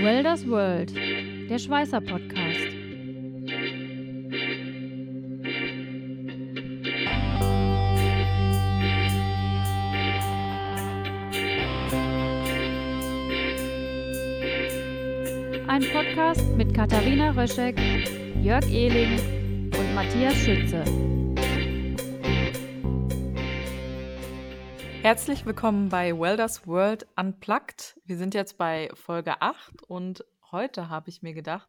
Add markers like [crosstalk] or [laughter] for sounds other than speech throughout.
Welders World, der Schweißer Podcast. Ein Podcast mit Katharina Röschek, Jörg Ehling und Matthias Schütze. Herzlich willkommen bei Welders World Unplugged. Wir sind jetzt bei Folge 8 und heute habe ich mir gedacht,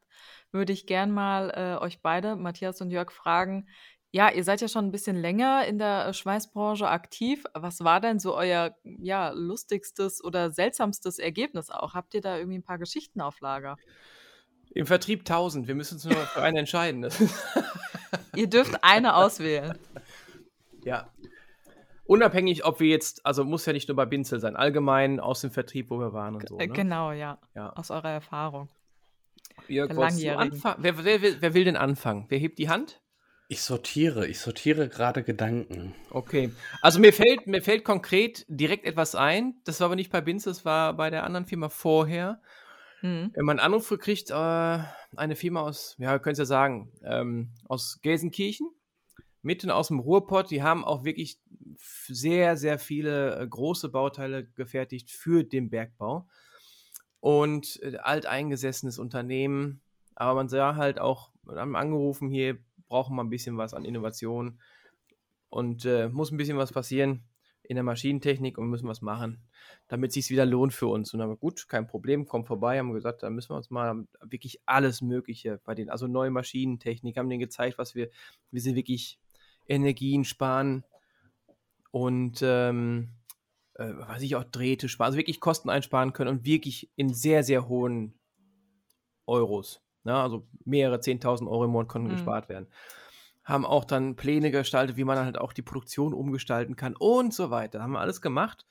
würde ich gern mal äh, euch beide, Matthias und Jörg, fragen. Ja, ihr seid ja schon ein bisschen länger in der äh, Schweißbranche aktiv. Was war denn so euer ja, lustigstes oder seltsamstes Ergebnis auch? Habt ihr da irgendwie ein paar Geschichten auf Lager? Im Vertrieb 1000. Wir müssen uns nur für eine entscheiden. [laughs] ihr dürft eine auswählen. Ja, Unabhängig, ob wir jetzt, also muss ja nicht nur bei Binzel sein, allgemein aus dem Vertrieb, wo wir waren und so. Ne? Genau, ja. ja. Aus eurer Erfahrung. Wer, wer, wer, wer will denn anfangen? Wer hebt die Hand? Ich sortiere, ich sortiere gerade Gedanken. Okay. Also mir fällt, mir fällt konkret direkt etwas ein. Das war aber nicht bei Binzel, das war bei der anderen Firma vorher. Mhm. Wenn man einen Anruf kriegt, äh, eine Firma aus, ja, könnt ihr ja sagen, ähm, aus Gelsenkirchen, mitten aus dem Ruhrpott, die haben auch wirklich sehr, sehr viele äh, große Bauteile gefertigt für den Bergbau. Und äh, alteingesessenes Unternehmen, aber man sah halt auch, haben angerufen, hier brauchen wir ein bisschen was an Innovation und äh, muss ein bisschen was passieren in der Maschinentechnik und müssen was machen, damit es sich wieder lohnt für uns. Und dann haben wir, gut, kein Problem, kommt vorbei, haben gesagt, da müssen wir uns mal wirklich alles Mögliche bei denen, also neue Maschinentechnik, haben denen gezeigt, was wir, wie sie wirklich Energien sparen, und ähm, äh, was ich auch Drähte sparen, also wirklich Kosten einsparen können und wirklich in sehr, sehr hohen Euros. Ne? Also mehrere 10.000 Euro im Monat konnten mhm. gespart werden. Haben auch dann Pläne gestaltet, wie man halt auch die Produktion umgestalten kann und so weiter. Haben wir alles gemacht,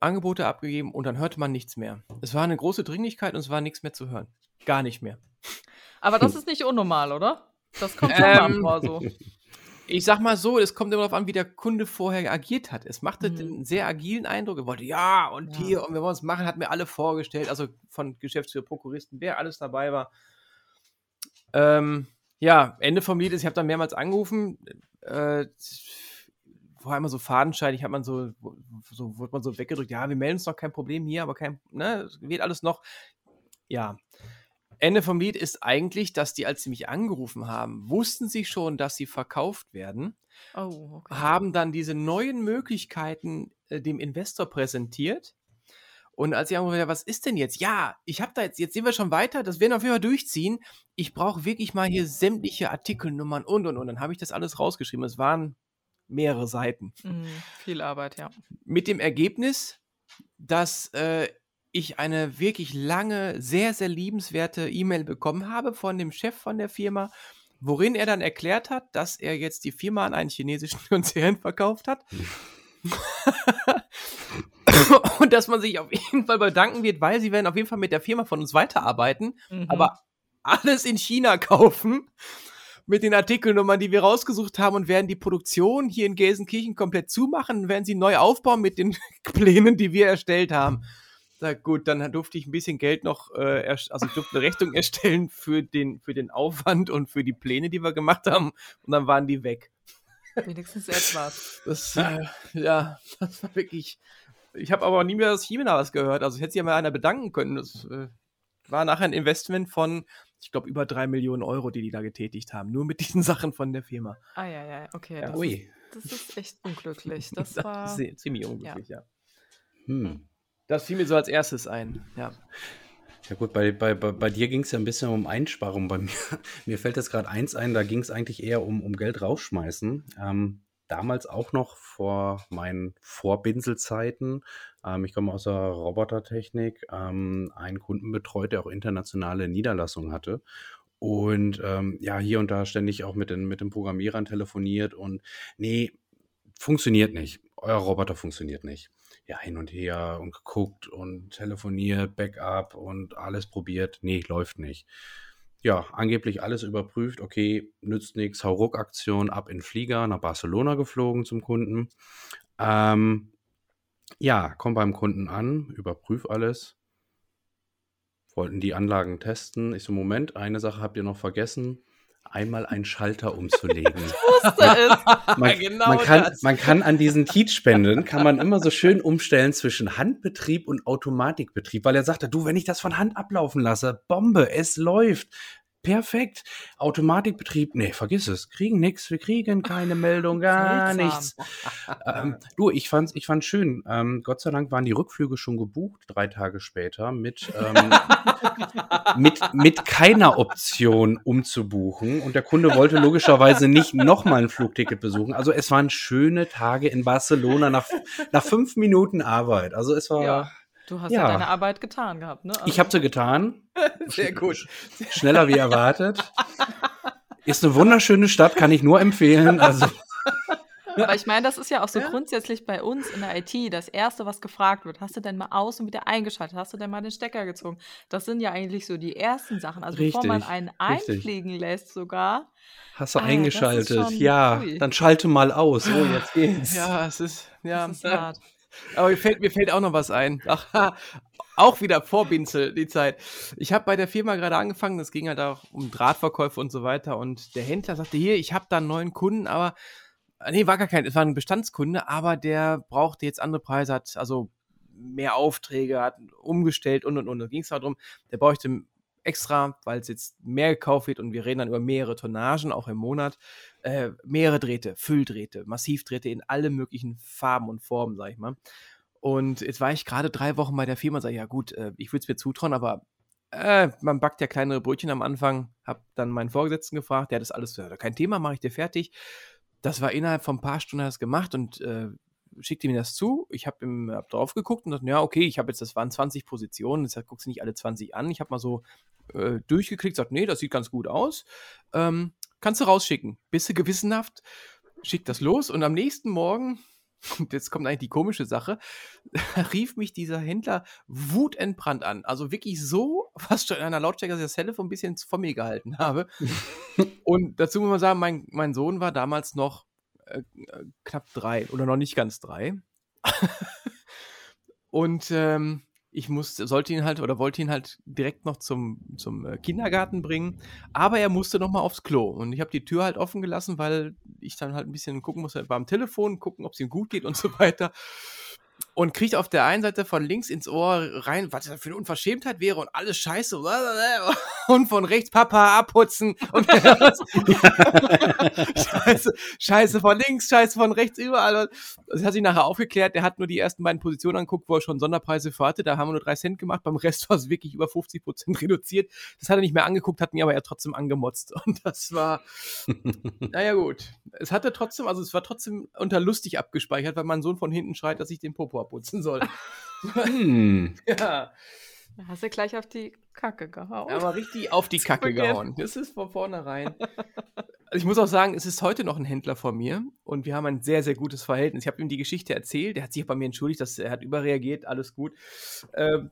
Angebote abgegeben und dann hörte man nichts mehr. Es war eine große Dringlichkeit und es war nichts mehr zu hören. Gar nicht mehr. Aber das [laughs] ist nicht unnormal, oder? Das kommt schon ähm, mal vor so. Ich sag mal so, es kommt immer darauf an, wie der Kunde vorher agiert hat. Es machte mhm. einen sehr agilen Eindruck. Er wollte, ja, und ja. hier, und wir wollen es machen, hat mir alle vorgestellt, also von Geschäftsführer, Prokuristen, wer alles dabei war. Ähm, ja, Ende vom Lied ist, ich habe dann mehrmals angerufen, äh, vorher immer so fadenscheinig, hat man so, so, wurde man so weggedrückt, ja, wir melden uns noch kein Problem hier, aber kein, ne, wird alles noch. Ja, Ende vom Lied ist eigentlich, dass die, als sie mich angerufen haben, wussten sie schon, dass sie verkauft werden, oh, okay. haben dann diese neuen Möglichkeiten äh, dem Investor präsentiert. Und als ich angerufen habe, was ist denn jetzt? Ja, ich habe da jetzt, jetzt sind wir schon weiter, das werden wir auf jeden Fall durchziehen. Ich brauche wirklich mal hier sämtliche Artikelnummern und und und. Dann habe ich das alles rausgeschrieben. Es waren mehrere Seiten. Mhm, viel Arbeit, ja. Mit dem Ergebnis, dass äh, ich eine wirklich lange, sehr, sehr liebenswerte E-Mail bekommen habe von dem Chef von der Firma, worin er dann erklärt hat, dass er jetzt die Firma an einen chinesischen [laughs] Konzern verkauft hat. [laughs] und dass man sich auf jeden Fall bedanken wird, weil sie werden auf jeden Fall mit der Firma von uns weiterarbeiten, mhm. aber alles in China kaufen mit den Artikelnummern, die wir rausgesucht haben und werden die Produktion hier in Gelsenkirchen komplett zumachen, werden sie neu aufbauen mit den [laughs] Plänen, die wir erstellt haben. Na gut, dann durfte ich ein bisschen Geld noch, äh, also ich durfte eine Rechnung erstellen für den, für den Aufwand und für die Pläne, die wir gemacht haben. Und dann waren die weg. Wenigstens etwas. Das, äh, ja, das war wirklich. Ich habe aber nie mehr das China was gehört. Also ich hätte sich ja mal einer bedanken können. Das äh, war nachher ein Investment von, ich glaube, über drei Millionen Euro, die die da getätigt haben. Nur mit diesen Sachen von der Firma. Ah, ja, ja, okay. Ja, das, ui. Ist, das ist echt unglücklich. Das, [laughs] das war. ziemlich unglücklich, ja. ja. Hm. Das fiel mir so als erstes ein, ja. Ja gut, bei, bei, bei, dir ging es ja ein bisschen um Einsparung. Bei mir, [laughs] mir fällt jetzt gerade eins ein, da ging es eigentlich eher um, um Geld rausschmeißen. Ähm, damals auch noch vor meinen Vorbinselzeiten. Ähm, ich komme aus der Robotertechnik. Ähm, einen Kunden betreut, der auch internationale Niederlassungen hatte. Und ähm, ja, hier und da ständig auch mit den, mit den Programmierern telefoniert und nee, funktioniert nicht. Euer Roboter funktioniert nicht ja hin und her und geguckt und telefoniert, Backup und alles probiert. Nee, läuft nicht. Ja, angeblich alles überprüft. Okay, nützt nichts. Hauruck-Aktion ab in Flieger nach Barcelona geflogen zum Kunden. Ähm, ja, komm beim Kunden an, überprüf alles. wollten die Anlagen testen. Ich so, Moment, eine Sache habt ihr noch vergessen einmal einen Schalter umzulegen. Ich wusste es. [laughs] Man, genau man, kann, man kann an diesen Teach-Spenden, kann man immer so schön umstellen zwischen Handbetrieb und Automatikbetrieb, weil er sagte, du, wenn ich das von Hand ablaufen lasse, Bombe, es läuft. Perfekt. Automatikbetrieb, nee, vergiss es. Kriegen nichts, wir kriegen keine Meldung, [laughs] gar nichts. ähm, du, ich fand's, ich fand's schön. Ähm, Gott sei Dank waren die Rückflüge schon gebucht, drei Tage später, mit, ähm, [laughs] mit, mit keiner Option umzubuchen. Und der Kunde wollte logischerweise nicht nochmal ein Flugticket besuchen. Also es waren schöne Tage in Barcelona nach, nach fünf Minuten Arbeit. Also es war. Ja Du hast ja, ja deine Arbeit getan gehabt, ne? Also ich habe sie getan. [laughs] Sehr gut. [laughs] Schneller wie erwartet. Ist eine wunderschöne Stadt, kann ich nur empfehlen. Also. [laughs] Aber ich meine, das ist ja auch so ja? grundsätzlich bei uns in der IT das Erste, was gefragt wird. Hast du denn mal aus und wieder eingeschaltet? Hast du denn mal den Stecker gezogen? Das sind ja eigentlich so die ersten Sachen. Also richtig, bevor man einen einfliegen lässt sogar. Hast du ah, eingeschaltet? Ja, ja dann schalte mal aus. Oh, jetzt geht's. Ja, es ist, ja. Es ist hart. Aber mir fällt, mir fällt auch noch was ein. Ach, auch wieder vor Binzel, die Zeit. Ich habe bei der Firma gerade angefangen, es ging halt auch um Drahtverkäufe und so weiter. Und der Händler sagte, hier, ich habe da einen neuen Kunden, aber nee, war gar kein, es war ein Bestandskunde, aber der brauchte jetzt andere Preise, hat also mehr Aufträge, hat umgestellt und und und. Da ging es darum, der bräuchte extra, weil es jetzt mehr gekauft wird und wir reden dann über mehrere Tonnagen, auch im Monat, äh, mehrere Drähte, Fülldrähte, Massivdrähte in alle möglichen Farben und Formen, sag ich mal. Und jetzt war ich gerade drei Wochen bei der Firma und sage, ja gut, äh, ich würde es mir zutrauen, aber äh, man backt ja kleinere Brötchen am Anfang. Hab dann meinen Vorgesetzten gefragt, der hat das alles, ja, kein Thema, mache ich dir fertig. Das war innerhalb von ein paar Stunden das gemacht und äh, schickte mir das zu. Ich habe hab drauf geguckt und dachte, ja, okay, ich habe jetzt, das waren 20 Positionen, deshalb guckst du nicht alle 20 an. Ich habe mal so äh, durchgeklickt, sagt, nee, das sieht ganz gut aus. Ähm, kannst du rausschicken. Bist du gewissenhaft, schick das los und am nächsten Morgen, [laughs] und jetzt kommt eigentlich die komische Sache, [laughs] rief mich dieser Händler wutentbrannt an. Also wirklich so, fast schon in einer Lautstärke, dass ich das Telefon ein bisschen vor mir gehalten habe. [laughs] und dazu muss man sagen, mein, mein Sohn war damals noch äh, knapp drei oder noch nicht ganz drei. [laughs] und ähm, ich musste, sollte ihn halt oder wollte ihn halt direkt noch zum, zum äh, Kindergarten bringen, aber er musste noch mal aufs Klo. Und ich habe die Tür halt offen gelassen, weil ich dann halt ein bisschen gucken musste beim Telefon, gucken, ob es ihm gut geht und so [laughs] weiter und kriegt auf der einen Seite von links ins Ohr rein, was das für eine Unverschämtheit wäre und alles scheiße [laughs] und von rechts Papa abputzen und [laughs] scheiße, scheiße von links, scheiße von rechts, überall. Das hat sich nachher aufgeklärt, der hat nur die ersten beiden Positionen angeguckt, wo er schon Sonderpreise für hatte, da haben wir nur drei Cent gemacht, beim Rest war es wirklich über 50 Prozent reduziert. Das hat er nicht mehr angeguckt, hat mir aber er trotzdem angemotzt [laughs] und das war, naja gut. Es hatte trotzdem, also es war trotzdem unter lustig abgespeichert, weil mein Sohn von hinten schreit, dass ich den Popo putzen soll. hm. [laughs] Ja. Da hast du gleich auf die Kacke gehauen. Aber richtig auf die Kacke gehauen. Das ist von vornherein. Also ich muss auch sagen, es ist heute noch ein Händler von mir und wir haben ein sehr, sehr gutes Verhältnis. Ich habe ihm die Geschichte erzählt, der hat sich bei mir entschuldigt, dass er hat überreagiert, alles gut. Ähm,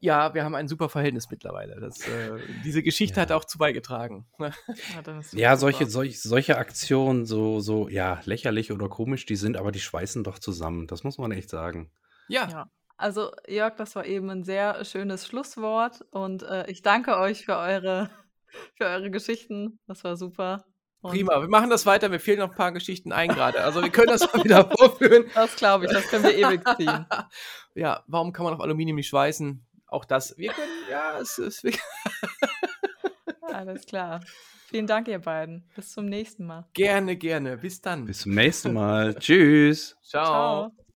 ja, wir haben ein super Verhältnis mittlerweile. Das, äh, diese Geschichte ja. hat auch zu beigetragen. [laughs] ja, solche, solch, solche Aktionen, so, so, ja, lächerlich oder komisch, die sind, aber die schweißen doch zusammen. Das muss man echt sagen. Ja. ja. Also, Jörg, das war eben ein sehr schönes Schlusswort und äh, ich danke euch für eure, [laughs] für eure Geschichten. Das war super. Und Prima, wir machen das weiter. Mir fehlen noch ein paar Geschichten ein gerade. Also, wir können das mal wieder [laughs] vorführen. Das glaube ich, das können wir ewig ziehen. [laughs] ja, warum kann man auf Aluminium nicht schweißen? auch das. Wir können, ja, es ist. Alles klar. Vielen Dank, ihr beiden. Bis zum nächsten Mal. Gerne, gerne. Bis dann. Bis zum nächsten Mal. Tschüss. Ciao. Ciao.